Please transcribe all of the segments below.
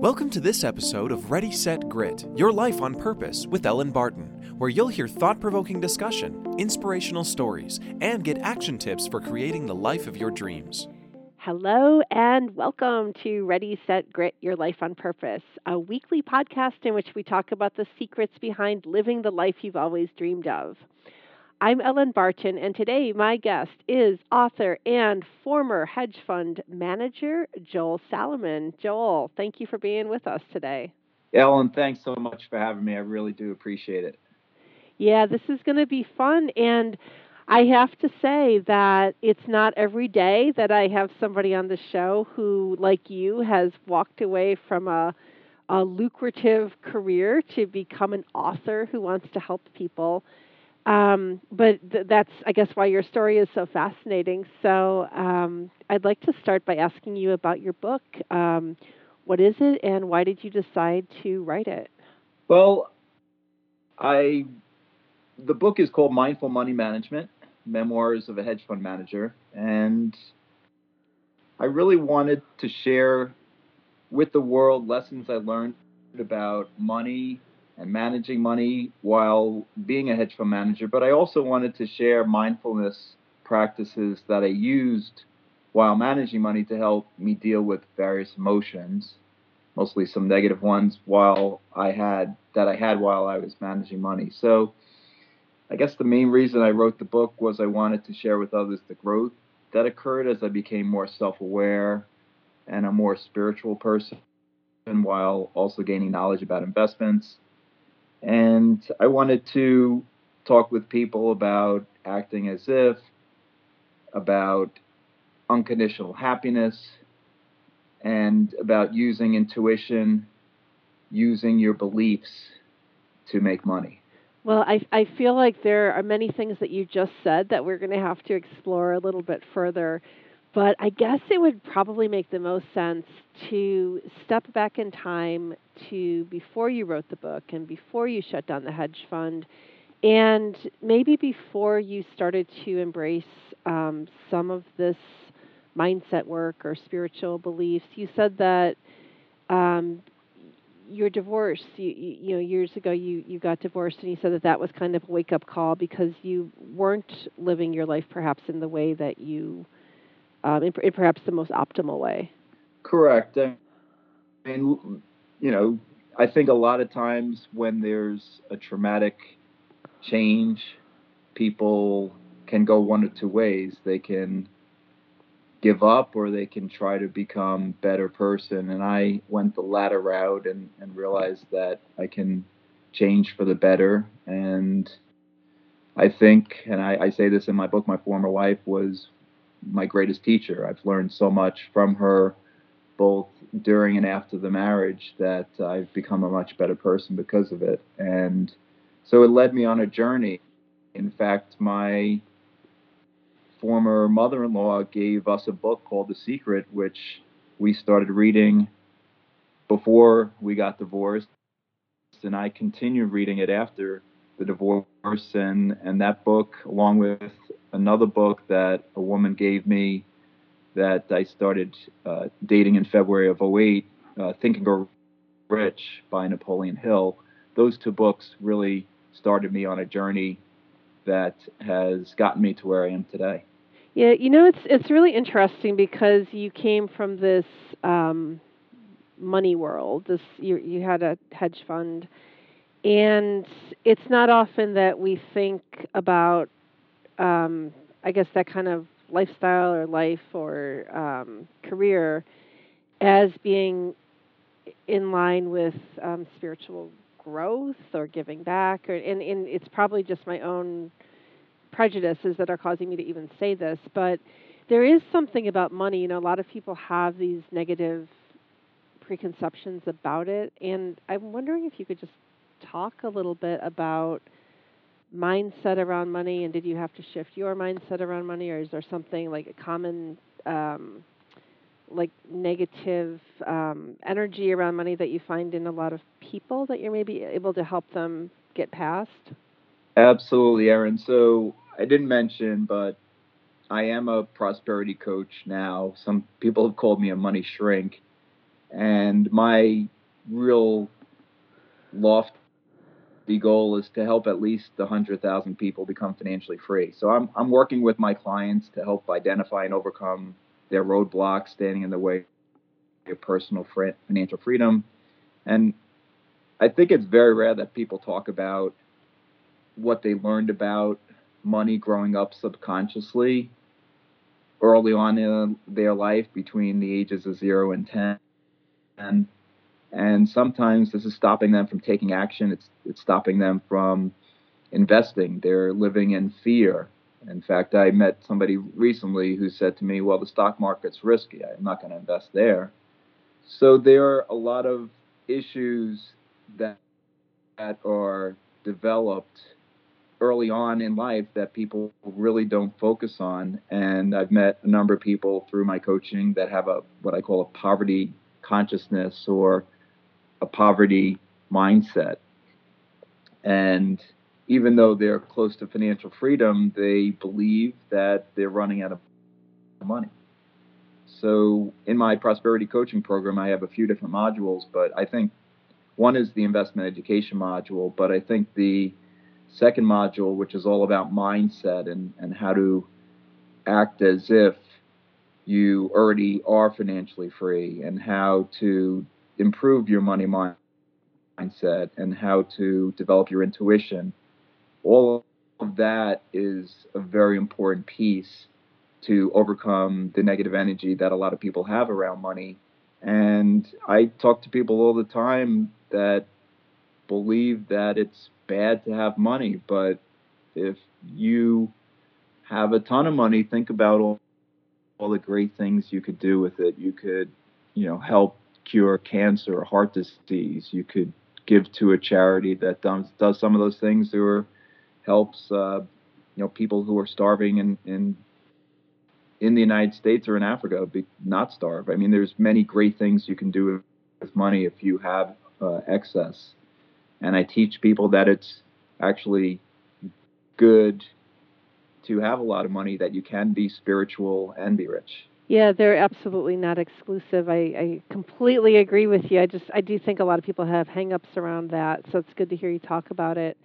Welcome to this episode of Ready, Set, Grit Your Life on Purpose with Elin Barton, where you'll hear thought provoking discussion, inspirational stories, and get action tips for creating the life of your dreams. Hello, and welcome to Ready, Set, Grit Your Life on Purpose, a weekly podcast in which we talk about the secrets behind living the life you've always dreamed of. I'm Elin Barton, and today my guest is author and former hedge fund manager, Joel Salomon. Joel, thank you for being with us today. Elin, thanks so much for having me. I really do appreciate it. Yeah, this is going to be fun. And I have to say that it's not every day that I have somebody on the show who, like you, has walked away from a, a lucrative career to become an author who wants to help people um, but th- that's, I guess, why your story is so fascinating. So um, I'd like to start by asking you about your book. Um, what is it, and why did you decide to write it? Well, I the book is called Mindful Money Management: Memoirs of a Hedge Fund Manager, and I really wanted to share with the world lessons I learned about money and managing money while being a hedge fund manager, but I also wanted to share mindfulness practices that I used while managing money to help me deal with various emotions, mostly some negative ones while I had that I had while I was managing money. So I guess the main reason I wrote the book was I wanted to share with others the growth that occurred as I became more self-aware and a more spiritual person while also gaining knowledge about investments and I wanted to talk with people about acting as if, about unconditional happiness, and about using intuition, using your beliefs to make money. Well, I, I feel like there are many things that you just said that we're going to have to explore a little bit further. But I guess it would probably make the most sense to step back in time to before you wrote the book and before you shut down the hedge fund, and maybe before you started to embrace um, some of this mindset work or spiritual beliefs. You said that um, your divorce, you, you know, years ago you, you got divorced, and you said that that was kind of a wake up call because you weren't living your life perhaps in the way that you um, in, in, perhaps the most optimal way. Correct. I mean, you know, I think a lot of times when there's a traumatic change, people can go one or two ways. They can give up or they can try to become better person and i went the latter route and, and realized that i can change for the better and i think and I, I say this in my book my former wife was my greatest teacher. I've learned so much from her, both during and after the marriage, that I've become a much better person because of it. And so it led me on a journey. In fact, my former mother in law gave us a book called The Secret, which we started reading before we got divorced. And I continued reading it after the divorce and and that book along with another book that a woman gave me that I started uh, dating in February of 08, uh, Think Rich by Napoleon Hill. Those two books really started me on a journey that has gotten me to where I am today. Yeah, you know it's it's really interesting because you came from this um, money world. This you you had a hedge fund and it's not often that we think about, um, I guess, that kind of lifestyle or life or um, career as being in line with um, spiritual growth or giving back. Or, and, and it's probably just my own prejudices that are causing me to even say this, but there is something about money. You know, a lot of people have these negative preconceptions about it, and I'm wondering if you could just talk a little bit about mindset around money and did you have to shift your mindset around money or is there something like a common um, like negative um, energy around money that you find in a lot of people that you're maybe able to help them get past? Absolutely Erin. So I didn't mention but I am a prosperity coach now. Some people have called me a money shrink. And my real lofty goal is to help at least 100,000 people become financially free. So I'm, I'm working with my clients to help identify and overcome their roadblocks standing in the way of personal financial freedom. And I think it's very rare that people talk about what they learned about money growing up subconsciously early on in their life between the ages of zero and 10. And, and sometimes this is stopping them from taking action. It's, it's stopping them from investing. They're living in fear. In fact, I met somebody recently who said to me, Well, the stock market's risky. I'm not going to invest there. So there are a lot of issues that, that are developed early on in life that people really don't focus on. And I've met a number of people through my coaching that have a what I call a poverty consciousness or a poverty mindset. And even though they're close to financial freedom, they believe that they're running out of money. So in my prosperity coaching program, I have a few different modules, but I think one is the investment education module, but I think the second module, which is all about mindset and, and how to act as if you already are financially free and how to improve your money mindset and how to develop your intuition. All of that is a very important piece to overcome the negative energy that a lot of people have around money. And I talk to people all the time that believe that it's bad to have money, but if you have a ton of money, think about all, all the great things you could do with it. You could, you know, help cure cancer or heart disease. You could give to a charity that does, does some of those things or helps, uh, you know, people who are starving in, in in the United States or in Africa be, not starve. I mean, there's many great things you can do with money if you have uh, excess and I teach people that it's actually good to have a lot of money that you can be spiritual and be rich. Yeah, they're absolutely not exclusive. I, I completely agree with you. I just I do think a lot of people have hangups around that, so it's good to hear you talk about it.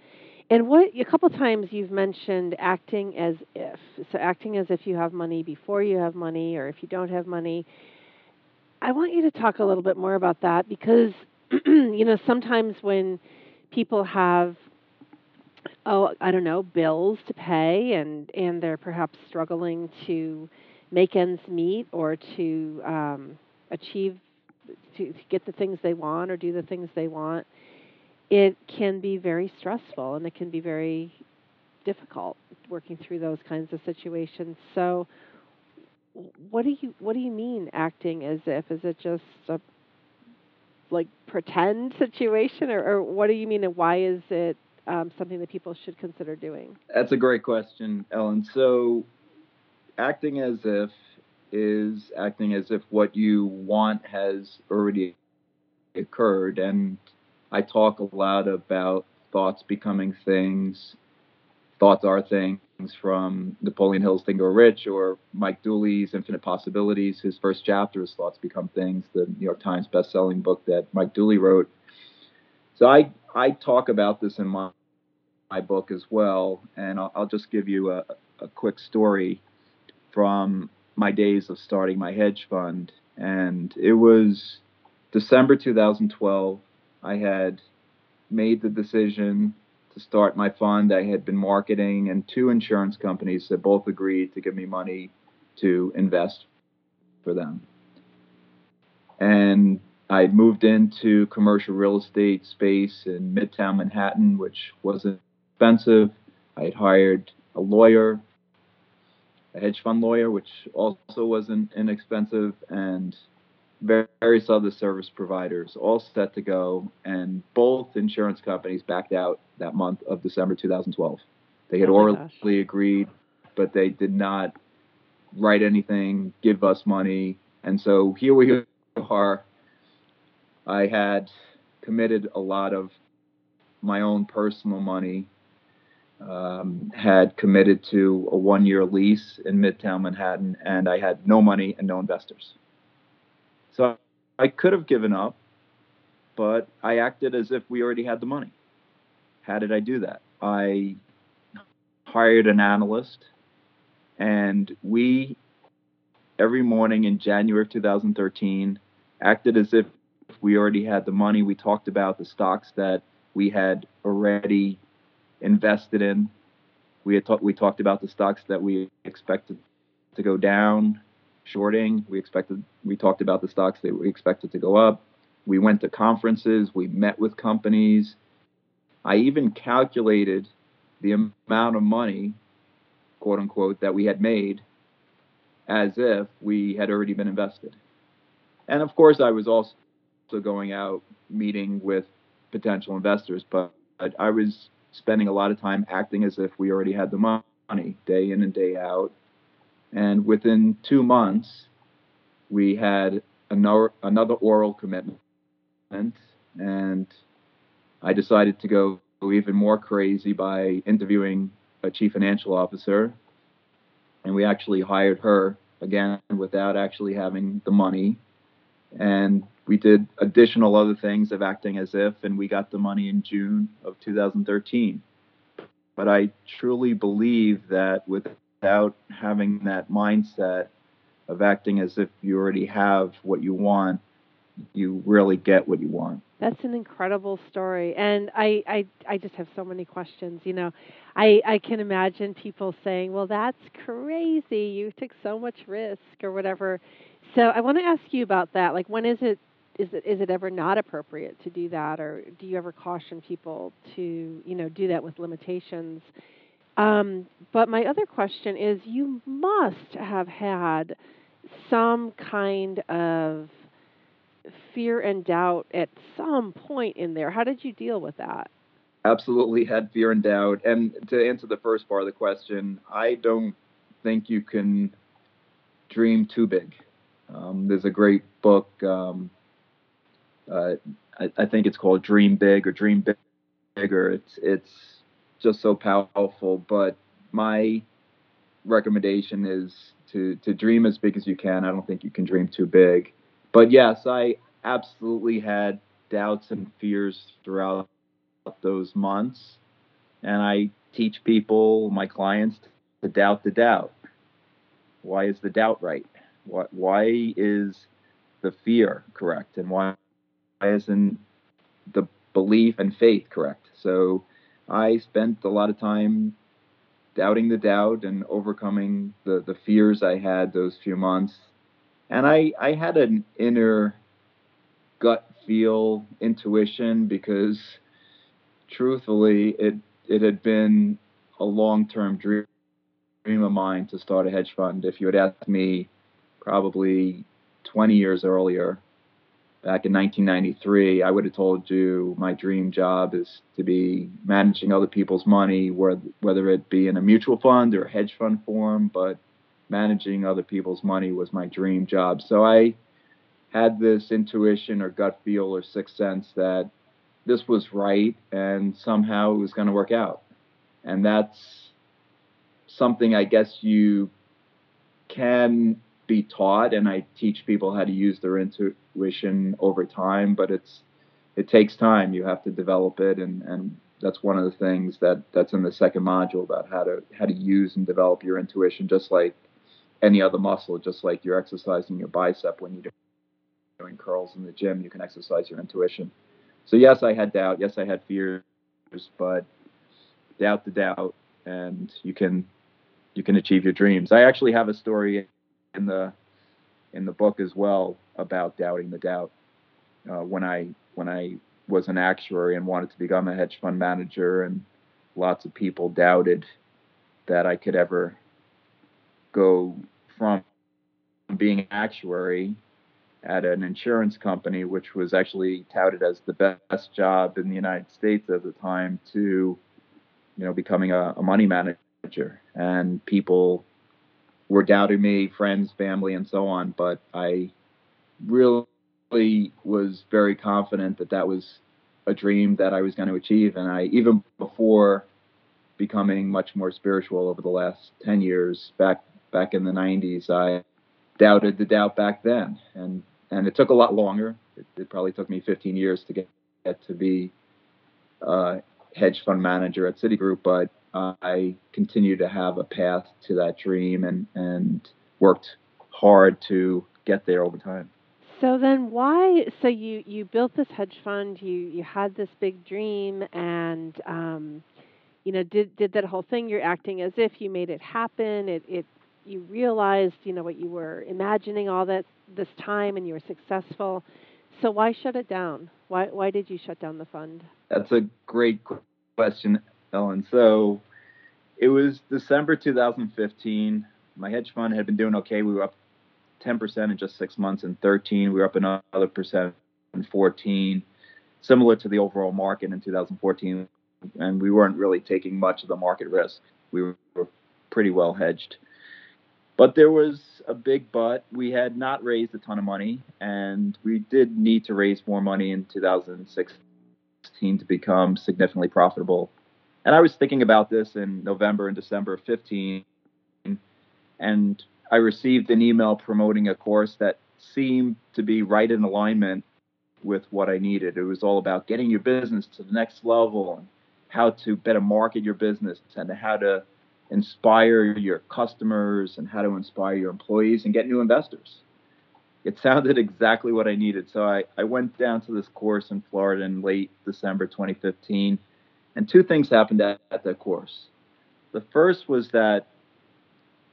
And what a couple times you've mentioned acting as if. So acting as if you have money before you have money or if you don't have money. I want you to talk a little bit more about that because you know, sometimes when people have oh i don't know bills to pay and and they're perhaps struggling to make ends meet or to um, achieve to, to get the things they want or do the things they want it can be very stressful and it can be very difficult working through those kinds of situations so what do you what do you mean acting as if is it just a like pretend situation, or, or what do you mean, and why is it um, something that people should consider doing? That's a great question, Elin. So, acting as if is acting as if what you want has already occurred, and I talk a lot about thoughts becoming things. Thoughts are things from Napoleon Hill's Think Grow Rich or Mike Dooley's Infinite Possibilities. His first chapter is Thoughts Become Things, the New York Times best-selling book that Mike Dooley wrote. So I I talk about this in my my book as well, and I'll, I'll just give you a, a quick story from my days of starting my hedge fund, and it was December 2012. I had made the decision to start my fund. I had been marketing, and two insurance companies that both agreed to give me money to invest for them. And I moved into commercial real estate space in Midtown Manhattan, which wasn't expensive. I had hired a lawyer, a hedge fund lawyer, which also wasn't inexpensive, and various other service providers all set to go, and both insurance companies backed out that month of December 2012. They had oh orally agreed, but they did not write anything, give us money, and so here we are. I had committed a lot of my own personal money. Um, had committed to a one-year lease in Midtown Manhattan, and I had no money and no investors. So I could have given up, but I acted as if we already had the money. How did I do that? I hired an analyst, and we, every morning in January of 2013, acted as if we already had the money. We talked about the stocks that we had already invested in. We had talked. We talked about the stocks that we expected to go down, shorting. We expected. We talked about the stocks that we expected to go up. We went to conferences. We met with companies. I even calculated the amount of money, quote unquote, that we had made as if we had already been invested. And of course, I was also going out meeting with potential investors, but I was spending a lot of time acting as if we already had the money day in and day out. And within two months, we had another, oral commitment. And I decided to go even more crazy by interviewing a chief financial officer. And we actually hired her again without actually having the money. And we did additional other things of acting as if, and we got the money in June of 2013. But I truly believe that without having that mindset of acting as if you already have what you want, you really get what you want. That's an incredible story, and I, I, I just have so many questions. You know, I, I can imagine people saying, "Well, that's crazy. You took so much risk, or whatever." So I want to ask you about that. Like, when is it is it is it ever not appropriate to do that, or do you ever caution people to you know do that with limitations? Um, but my other question is, you must have had some kind of fear and doubt at some point in there. How did you deal with that? Absolutely had fear and doubt. And to answer the first part of the question, I don't think you can dream too big. Um, there's a great book. Um, uh, I, I, think it's called Dream Big or Dream Bigger. It's it's just so powerful. But my recommendation is to to dream as big as you can. I don't think you can dream too big. But yes, I absolutely had doubts and fears throughout those months, and I teach people, my clients, to doubt the doubt. Why is the doubt right? What, why is the fear correct? And why, why isn't the belief and faith correct? So I spent a lot of time doubting the doubt and overcoming the, the fears I had those few months. And I, I had an inner gut feel intuition because truthfully it it had been a long term dream dream of mine to start a hedge fund. If you had asked me probably 20 years earlier, back in 1993, I would have told you my dream job is to be managing other people's money, whether it be in a mutual fund or a hedge fund form, but managing other people's money was my dream job. So I had this intuition or gut feel or sixth sense that this was right and somehow it was going to work out. And that's something I guess you can be taught and I teach people how to use their intuition over time, but it's it takes time. You have to develop it and, and that's one of the things that, that's in the second module about how to how to use and develop your intuition just like any other muscle, just like you're exercising your bicep when you're doing curls in the gym, you can exercise your intuition. So yes, I had doubt, yes, I had fears, but doubt the doubt and you can you can achieve your dreams. I actually have a story in the in the book as well about doubting the doubt. Uh, when I when I was an actuary and wanted to become a hedge fund manager, and lots of people doubted that I could ever go from being an actuary at an insurance company, which was actually touted as the best job in the United States at the time, to you know becoming a, a money manager. And people were doubting me, friends, family, and so on. But I really was very confident that that was a dream that I was going to achieve. And I, even before becoming much more spiritual over the last 10 years, back back in the 90s, I doubted the doubt back then. And and it took a lot longer. It, it probably took me 15 years to get, get to be a hedge fund manager at Citigroup, but uh, I continued to have a path to that dream and, and worked hard to get there over time. So then why so you you built this hedge fund, you you had this big dream and um you know did did that whole thing you're acting as if you made it happen. It it you realized, you know, what you were imagining all that this time and you were successful. So why shut it down? Why why did you shut down the fund? That's a great question, Elin. So it was December 2015. My hedge fund had been doing okay. We were up 10% in just six months. In 13, we were up another percent in 14, similar to the overall market in 2014. And we weren't really taking much of the market risk. We were pretty well hedged. But there was a big but. We had not raised a ton of money, and we did need to raise more money in 2016 to become significantly profitable. And I was thinking about this in November and December of 15, and I received an email promoting a course that seemed to be right in alignment with what I needed. It was all about getting your business to the next level and how to better market your business and how to inspire your customers and how to inspire your employees and get new investors. It sounded exactly what I needed. So I, I went down to this course in Florida in late December 2015. And two things happened at, at that course. The first was that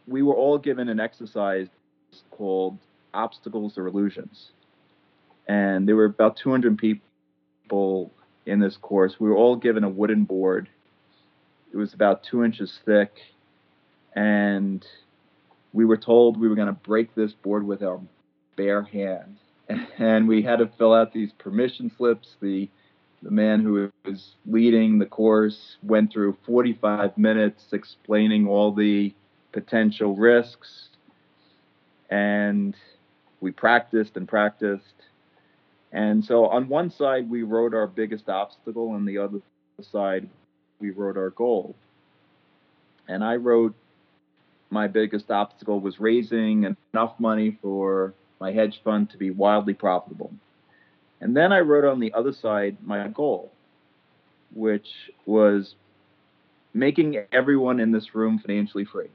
we were all given an exercise called obstacles or illusions. And there were about 200 people in this course. We were all given a wooden board. It was about two inches thick. And we were told we were going to break this board with our bare hands. And we had to fill out these permission slips. The the man who was leading the course went through 45 minutes explaining all the potential risks. And we practiced and practiced. And so on one side, we wrote our biggest obstacle, and the other side, we wrote our goal. And I wrote my biggest obstacle was raising enough money for my hedge fund to be wildly profitable. And then I wrote on the other side my goal, which was making everyone in this room financially free.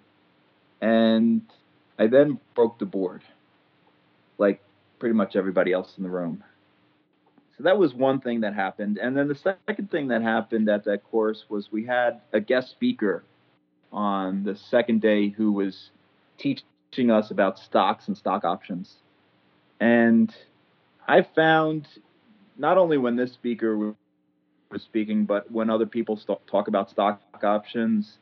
And I then broke the board, like pretty much everybody else in the room. So that was one thing that happened. And then the second thing that happened at that course was we had a guest speaker on the second day who was teaching us about stocks and stock options. And I found not only when this speaker was speaking, but when other people talk about stock options,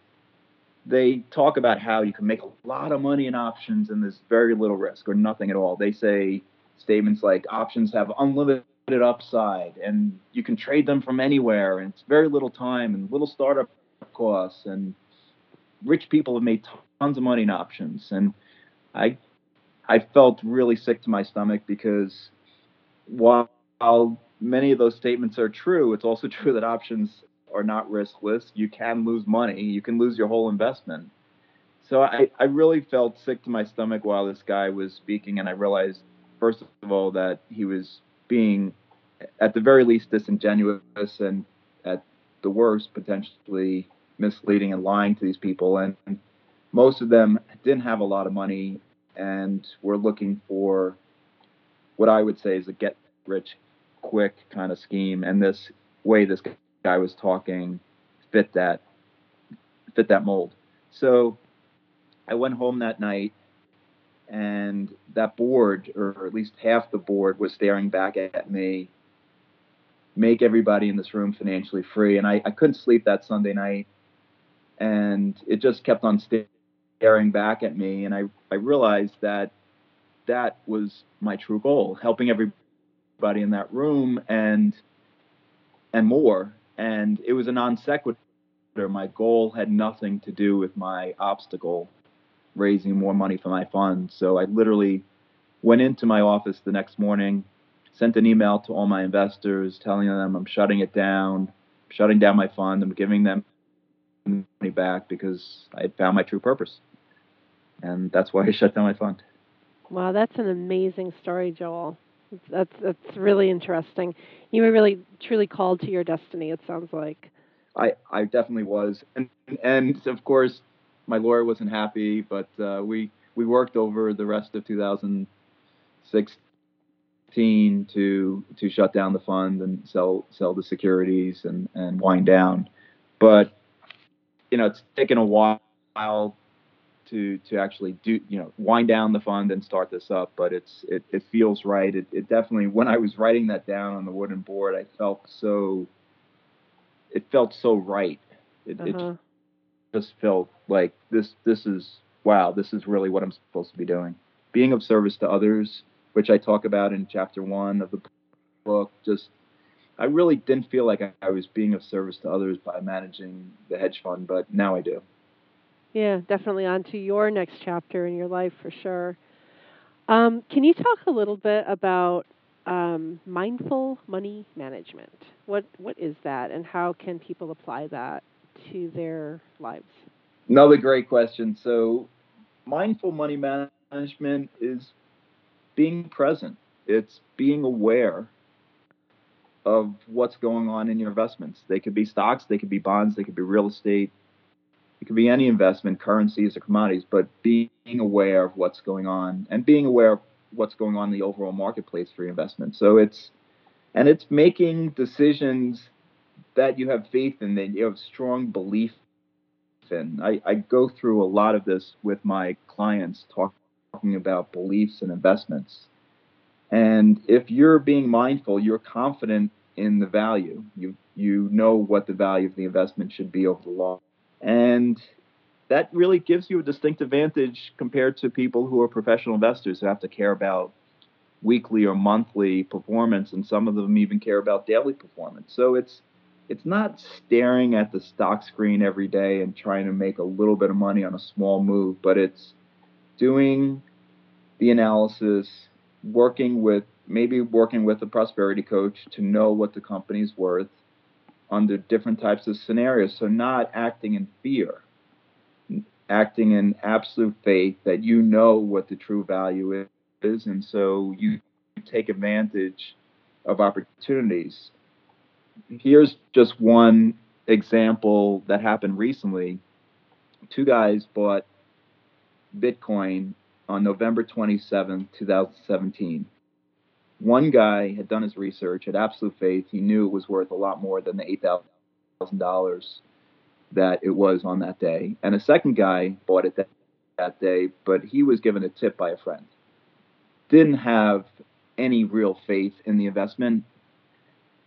they talk about how you can make a lot of money in options and there's very little risk or nothing at all. They say statements like options have unlimited upside and you can trade them from anywhere and it's very little time and little startup costs and rich people have made tons of money in options and I I felt really sick to my stomach because while many of those statements are true, it's also true that options are not riskless. You can lose money. You can lose your whole investment. So I, I really felt sick to my stomach while this guy was speaking, and I realized, first of all, that he was being, at the very least, disingenuous and at the worst, potentially misleading and lying to these people. And most of them didn't have a lot of money and were looking for what I would say is a get rich quick kind of scheme. And this way this guy was talking fit that fit that mold. So I went home that night and that board, or at least half the board, was staring back at me. Make everybody in this room financially free. And I, I couldn't sleep that Sunday night. And it just kept on staring back at me. And I, I realized that that was my true goal, helping everybody in that room and and more and it was a non sequitur. My goal had nothing to do with my obstacle, raising more money for my fund. So I literally went into my office the next morning, sent an email to all my investors telling them I'm shutting it down, shutting down my fund, I'm giving them money back because I had found my true purpose. And that's why I shut down my fund. Wow, that's an amazing story, Joel. That's that's really interesting. You were really truly called to your destiny. It sounds like. I I definitely was, and and of course, my lawyer wasn't happy, but uh, we we worked over the rest of 2016 to to shut down the fund and sell sell the securities and and wind down. But you know, it's taken a while to to actually do you know wind down the fund and start this up but it's it, it feels right. It, it definitely when i was writing that down on the wooden board i felt so it felt so right. It, uh-huh. it just felt like this this is wow this is really what i'm supposed to be doing. Being of service to others which i talk about in chapter one of the book just i really didn't feel like i, I was being of service to others by managing the hedge fund but now i do yeah, definitely on to your next chapter in your life for sure. Um, can you talk a little bit about um, mindful money management? What what is that, and how can people apply that to their lives? Another great question. So, mindful money management is being present. It's being aware of what's going on in your investments. They could be stocks, they could be bonds, they could be real estate, it could be any investment, currencies or commodities, but being aware of what's going on and being aware of what's going on in the overall marketplace for your investment. So it's and it's making decisions that you have faith in, that you have strong belief in. I, I go through a lot of this with my clients, talk, talking about beliefs and investments. And if you're being mindful, you're confident in the value. You you know what the value of the investment should be over the long and that really gives you a distinct advantage compared to people who are professional investors who have to care about weekly or monthly performance, and some of them even care about daily performance. So it's it's not staring at the stock screen every day and trying to make a little bit of money on a small move, but it's doing the analysis, working with maybe working with a prosperity coach to know what the company's worth, under different types of scenarios. So, not acting in fear, acting in absolute faith that you know what the true value is. And so you take advantage of opportunities. Here's just one example that happened recently. Two guys bought Bitcoin on November 27, 2017 one guy had done his research, had absolute faith. He knew it was worth a lot more than the eight thousand dollars that it was on that day. And a second guy bought it that, that day, but he was given a tip by a friend. Didn't have any real faith in the investment.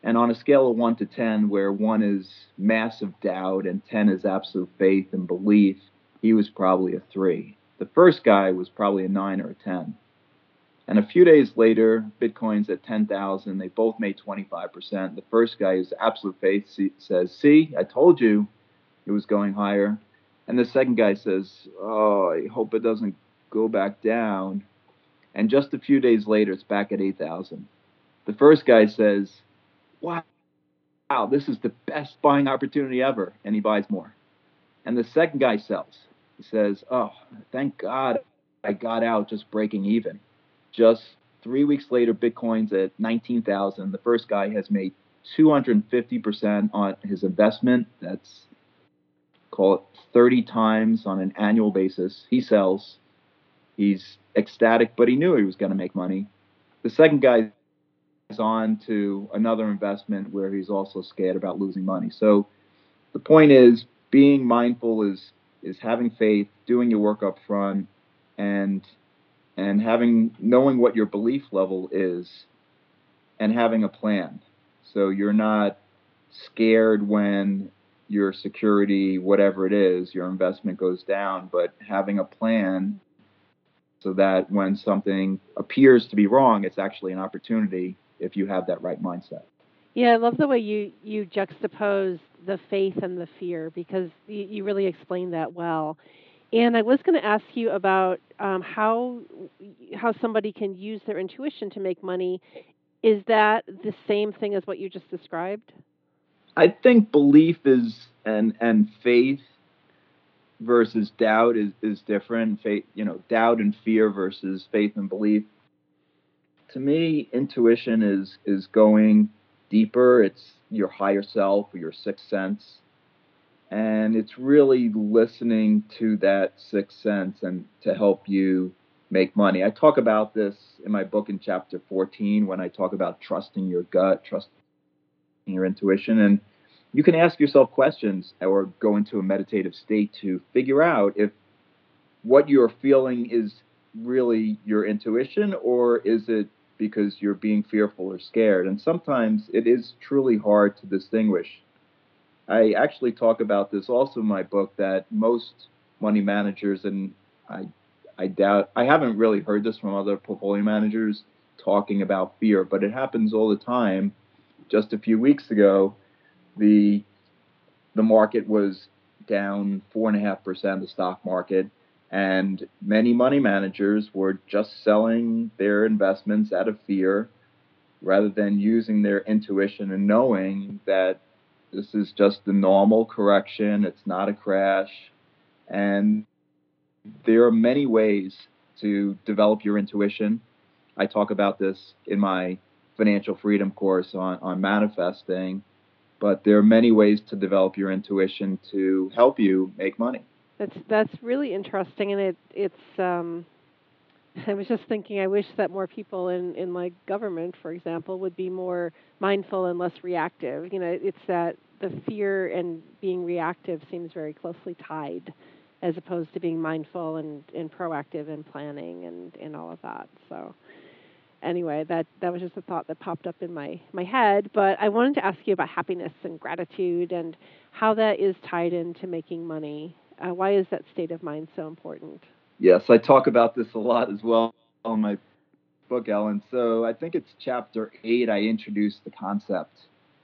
And on a scale of one to 10, where one is massive doubt and 10 is absolute faith and belief, he was probably a three. The first guy was probably a nine or a 10. And a few days later, Bitcoin's at 10,000. They both made 25%. The first guy is absolute faith says, "See, I told you it was going higher." And the second guy says, "Oh, I hope it doesn't go back down." And just a few days later, it's back at 8,000. The first guy says, "Wow, wow, this is the best buying opportunity ever," and he buys more. And the second guy sells. He says, "Oh, thank God I got out just breaking even." Just three weeks later, Bitcoin's at 19,000. The first guy has made 250% on his investment. That's call it 30 times on an annual basis. He sells. He's ecstatic, but he knew he was going to make money. The second guy is on to another investment where he's also scared about losing money. So the point is being mindful is is having faith, doing your work up front, and and having knowing what your belief level is and having a plan. So you're not scared when your security whatever it is your investment goes down but having a plan so that when something appears to be wrong it's actually an opportunity if you have that right mindset. Yeah i love the way you you juxtapose the faith and the fear because you, you really explained that well and I was going to ask you about um, how how somebody can use their intuition to make money. Is that the same thing as what you just described? I think belief is and and faith versus doubt is is different. Faith, you know, doubt and fear versus faith and belief. to me, intuition is is going deeper. It's your higher self or your sixth sense. And it's really listening to that sixth sense and to help you make money. I talk about this in my book in chapter 14 when I talk about trusting your gut, trusting your intuition. And you can ask yourself questions or go into a meditative state to figure out if what you're feeling is really your intuition or is it because you're being fearful or scared? And sometimes it is truly hard to distinguish. I actually talk about this also in my book that most money managers, and I, I doubt, I haven't really heard this from other portfolio managers talking about fear, but it happens all the time. Just a few weeks ago, the the market was down four and a half percent, the stock market, and many money managers were just selling their investments out of fear rather than using their intuition and knowing that this is just the normal correction, it's not a crash. And there are many ways to develop your intuition. I talk about this in my financial freedom course on, on manifesting, but there are many ways to develop your intuition to help you make money. That's that's really interesting, and it it's. Um, I was just thinking. I wish that more people in in like government, for example, would be more mindful and less reactive. You know, it's that the fear and being reactive seems very closely tied, as opposed to being mindful and and proactive and planning and and all of that. So anyway, that that was just a thought that popped up in my my head. But I wanted to ask you about happiness and gratitude and how that is tied into making money uh, why is that state of mind so important? Yes, I talk about this a lot as well in my book, Elin. So I think it's chapter eight. I introduced the concept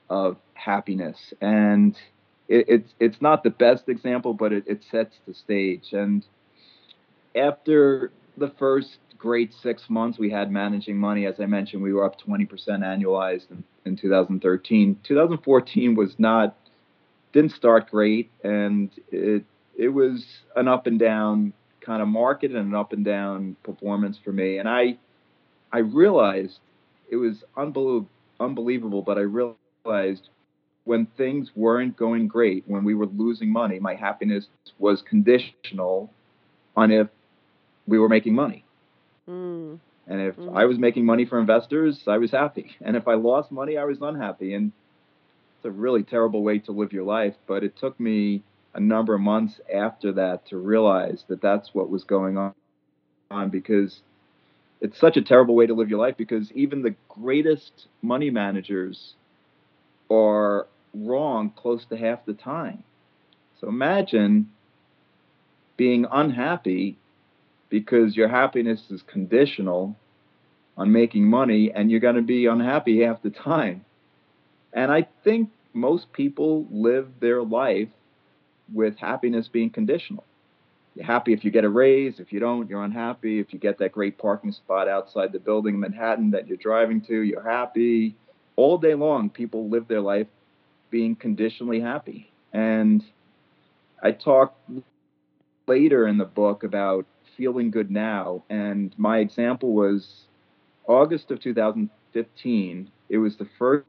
of happiness, and it, it's it's not the best example, but it, it sets the stage. And after the first great six months we had managing money, as I mentioned, we were up 20% annualized in, in 2013. 2014 was not didn't start great, and it it was an up and down kind of market and an up and down performance for me. And I I realized it was unbelievable, unbelievable, but I realized when things weren't going great, when we were losing money, my happiness was conditional on if we were making money. Mm. And if mm. I was making money for investors, I was happy. And if I lost money, I was unhappy. And it's a really terrible way to live your life. But it took me a number of months after that to realize that that's what was going on, because it's such a terrible way to live your life because even the greatest money managers are wrong close to half the time. So imagine being unhappy because your happiness is conditional on making money and you're going to be unhappy half the time. And I think most people live their life with happiness being conditional. You're happy if you get a raise. If you don't, you're unhappy. If you get that great parking spot outside the building in Manhattan that you're driving to, you're happy. All day long, people live their life being conditionally happy. And I talk later in the book about feeling good now. And my example was August of 2015. It was the first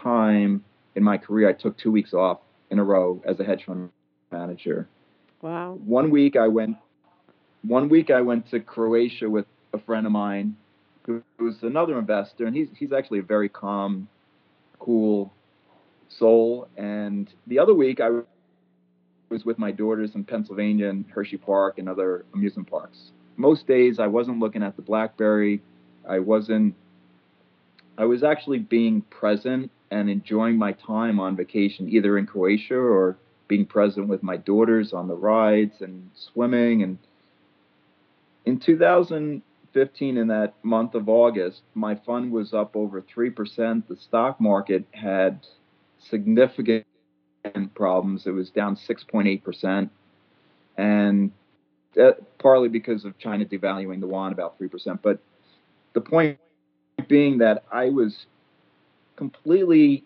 time in my career I took two weeks off in a row as a hedge fund manager. Wow. One week I went one week I went to Croatia with a friend of mine who was another investor and he's he's actually a very calm, cool soul. And the other week I was with my daughters in Pennsylvania and Hershey Park and other amusement parks. Most days I wasn't looking at the Blackberry. I wasn't I was actually being present and enjoying my time on vacation, either in Croatia or being present with my daughters on the rides and swimming. And in 2015, in that month of August, my fund was up over 3%. The stock market had significant problems. It was down 6.8%. And partly because of China devaluing the yuan about 3%. But the point being that I was completely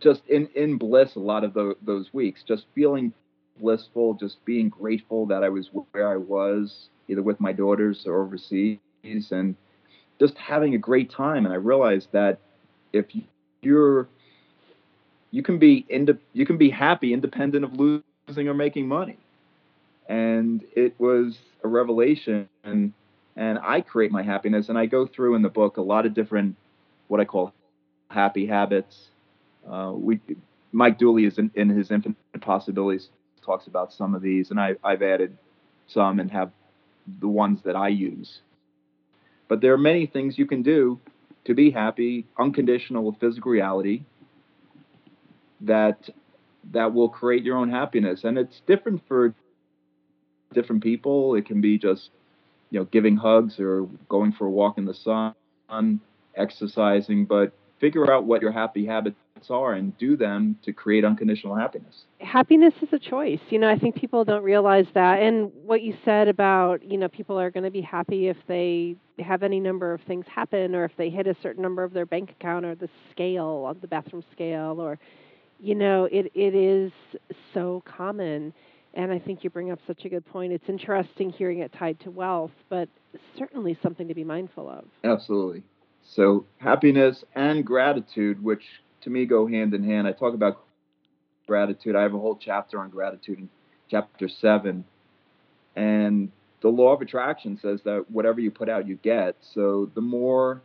just in, in bliss a lot of the, those weeks, just feeling blissful, just being grateful that I was where I was, either with my daughters or overseas. And just having a great time. And I realized that if you're you can be ind- you can be happy independent of losing or making money. And it was a revelation and and I create my happiness and I go through in the book a lot of different what I call happy habits. Uh, we Mike Dooley is in, in his infinite possibilities talks about some of these and I, I've added some and have the ones that I use. But there are many things you can do to be happy, unconditional with physical reality, that that will create your own happiness. And it's different for different people. It can be just, you know, giving hugs or going for a walk in the sun, exercising, but figure out what your happy habits are and do them to create unconditional happiness. Happiness is a choice. You know, I think people don't realize that. And what you said about, you know, people are going to be happy if they have any number of things happen or if they hit a certain number of their bank account or the scale on the bathroom scale or you know, it it is so common. And I think you bring up such a good point. It's interesting hearing it tied to wealth, but certainly something to be mindful of. Absolutely. So, happiness and gratitude, which to me go hand in hand. I talk about gratitude. I have a whole chapter on gratitude in chapter seven. And the law of attraction says that whatever you put out, you get. So the more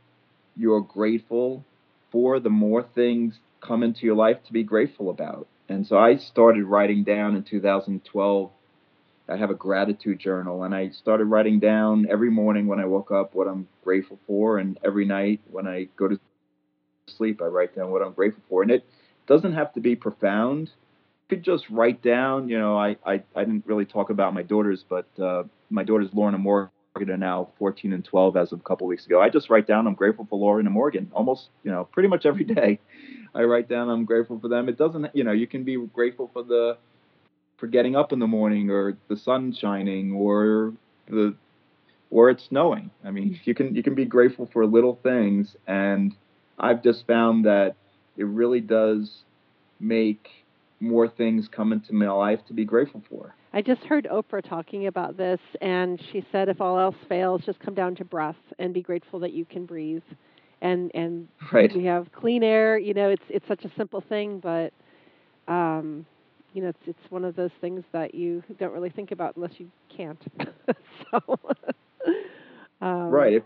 you're grateful for, the more things come into your life to be grateful about. And so I started writing down in 2012. I have a gratitude journal, and I started writing down every morning when I woke up what I'm grateful for, and every night when I go to sleep, I write down what I'm grateful for. And it doesn't have to be profound. You could just write down, you know, I, I, I didn't really talk about my daughters, but uh, my daughters, Lauren and Morgan, are now 14 and 12 as of a couple of weeks ago. I just write down, I'm grateful for Lauren and Morgan almost, you know, pretty much every day. I write down, I'm grateful for them. It doesn't, you know, you can be grateful for the, for getting up in the morning or the sun shining or the, or it's snowing. I mean, you can, you can be grateful for little things and I've just found that it really does make more things come into my life to be grateful for. I just heard Oprah talking about this, and she said, if all else fails, just come down to breath and be grateful that you can breathe. And and right. we have clean air. You know, it's it's such a simple thing, but um, you know, it's it's one of those things that you don't really think about unless you can't. so. um, right. If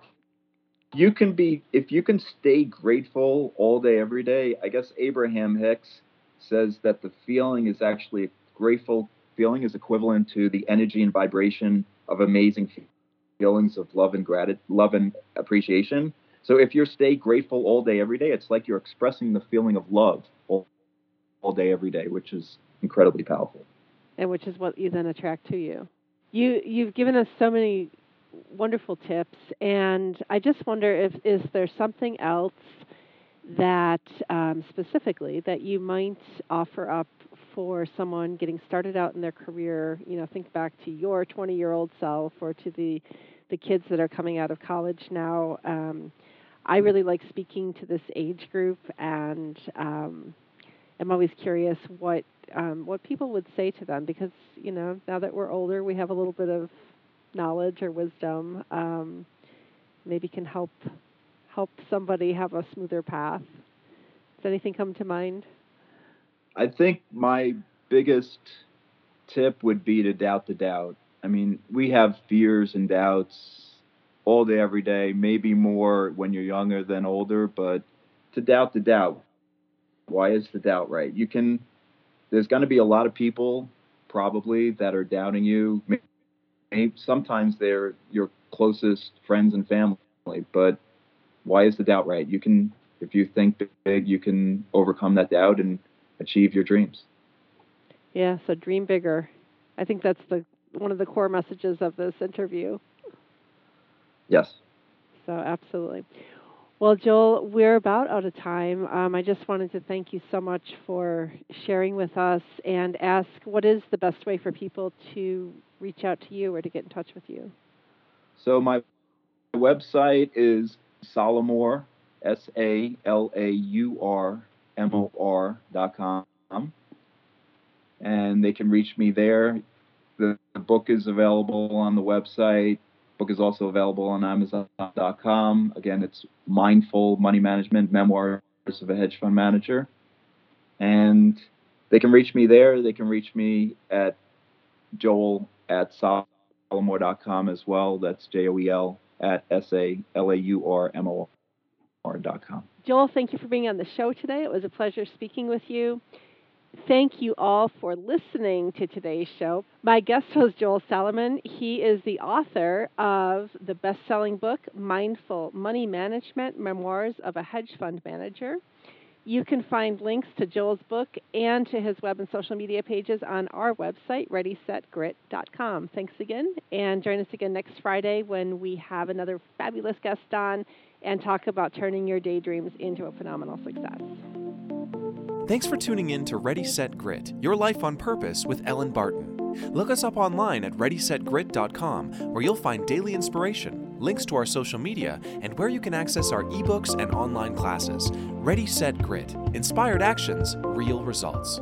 you can be if you can stay grateful all day every day i guess abraham hicks says that the feeling is actually grateful feeling is equivalent to the energy and vibration of amazing feelings of love and gratitude love and appreciation so if you stay grateful all day every day it's like you're expressing the feeling of love all, all day every day which is incredibly powerful and which is what you then attract to you you you've given us so many wonderful tips. And I just wonder if is there something else that um, specifically that you might offer up for someone getting started out in their career. You know, think back to your 20-year-old self or to the the kids that are coming out of college now. Um, I really like speaking to this age group, and um, I'm always curious what um, what people would say to them because you know now that we're older, we have a little bit of knowledge or wisdom um, maybe can help help somebody have a smoother path. Does anything come to mind? I think my biggest tip would be to doubt the doubt. I mean, we have fears and doubts all day, every day, maybe more when you're younger than older, but to doubt the doubt. Why is the doubt right? You can, there's going to be a lot of people probably that are doubting you Maybe sometimes they're your closest friends and family, but why is the doubt right? You can, if you think big, you can overcome that doubt and achieve your dreams. Yeah, so dream bigger. I think that's the one of the core messages of this interview. Yes. So absolutely. Well, Joel, we're about out of time. Um, I just wanted to thank you so much for sharing with us and ask what is the best way for people to reach out to you or to get in touch with you? So my website is Salaurmor, S A L A U R M O R dot com, and they can reach me there. The, the book is available on the website. Book is also available on Amazon.com. Again, it's Mindful Money Management Memoirs of a Hedge Fund Manager. And they can reach me there. They can reach me at joel at salaurmor.com as well. That's J O E L at S A L A U R M O R.com. Joel, thank you for being on the show today. It was a pleasure speaking with you. Thank you all for listening to today's show. My guest was Joel Salomon, He is the author of the best selling book, Mindful Money Management Memoirs of a Hedge Fund Manager. You can find links to Joel's book and to his web and social media pages on our website, readysetgrit.com. Thanks again, and join us again next Friday when we have another fabulous guest on and talk about turning your daydreams into a phenomenal success. Thanks for tuning in to Ready Set Grit Your Life on Purpose with Elin Barton. Look us up online at ReadySetGrit.com, where you'll find daily inspiration, links to our social media, and where you can access our ebooks and online classes. Ready Set Grit Inspired Actions, Real Results.